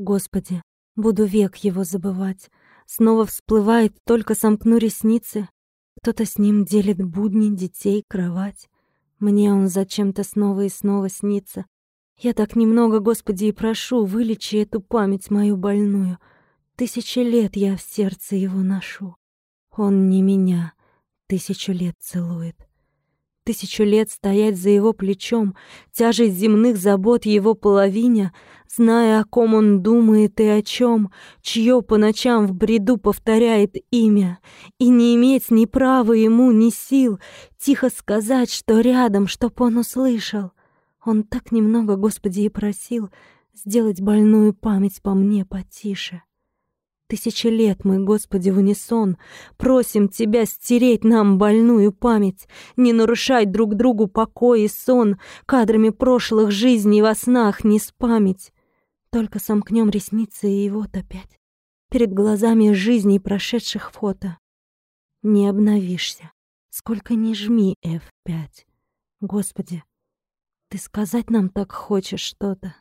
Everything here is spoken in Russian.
Господи, буду век его забывать. Снова всплывает, только сомкну ресницы. Кто-то с ним делит будни, детей, кровать. Мне он зачем-то снова и снова снится. Я так немного, Господи, и прошу, вылечи эту память мою больную. Тысячи лет я в сердце его ношу. Он не меня тысячу лет целует. Тысячу лет стоять за его плечом, тяжесть земных забот его половине, зная, о ком он думает и о чем, чье по ночам в бреду повторяет имя, и не иметь ни права ему, ни сил тихо сказать, что рядом, чтоб он услышал. Он так немного, Господи, и просил сделать больную память по мне потише. Тысячи лет мы, Господи, в унисон просим Тебя стереть нам больную память, не нарушать друг другу покой и сон, кадрами прошлых жизней во снах не спамять. Только сомкнем ресницы, и вот опять перед глазами жизней прошедших фото. Не обновишься, сколько ни жми F5. Господи, ты сказать нам так хочешь что-то.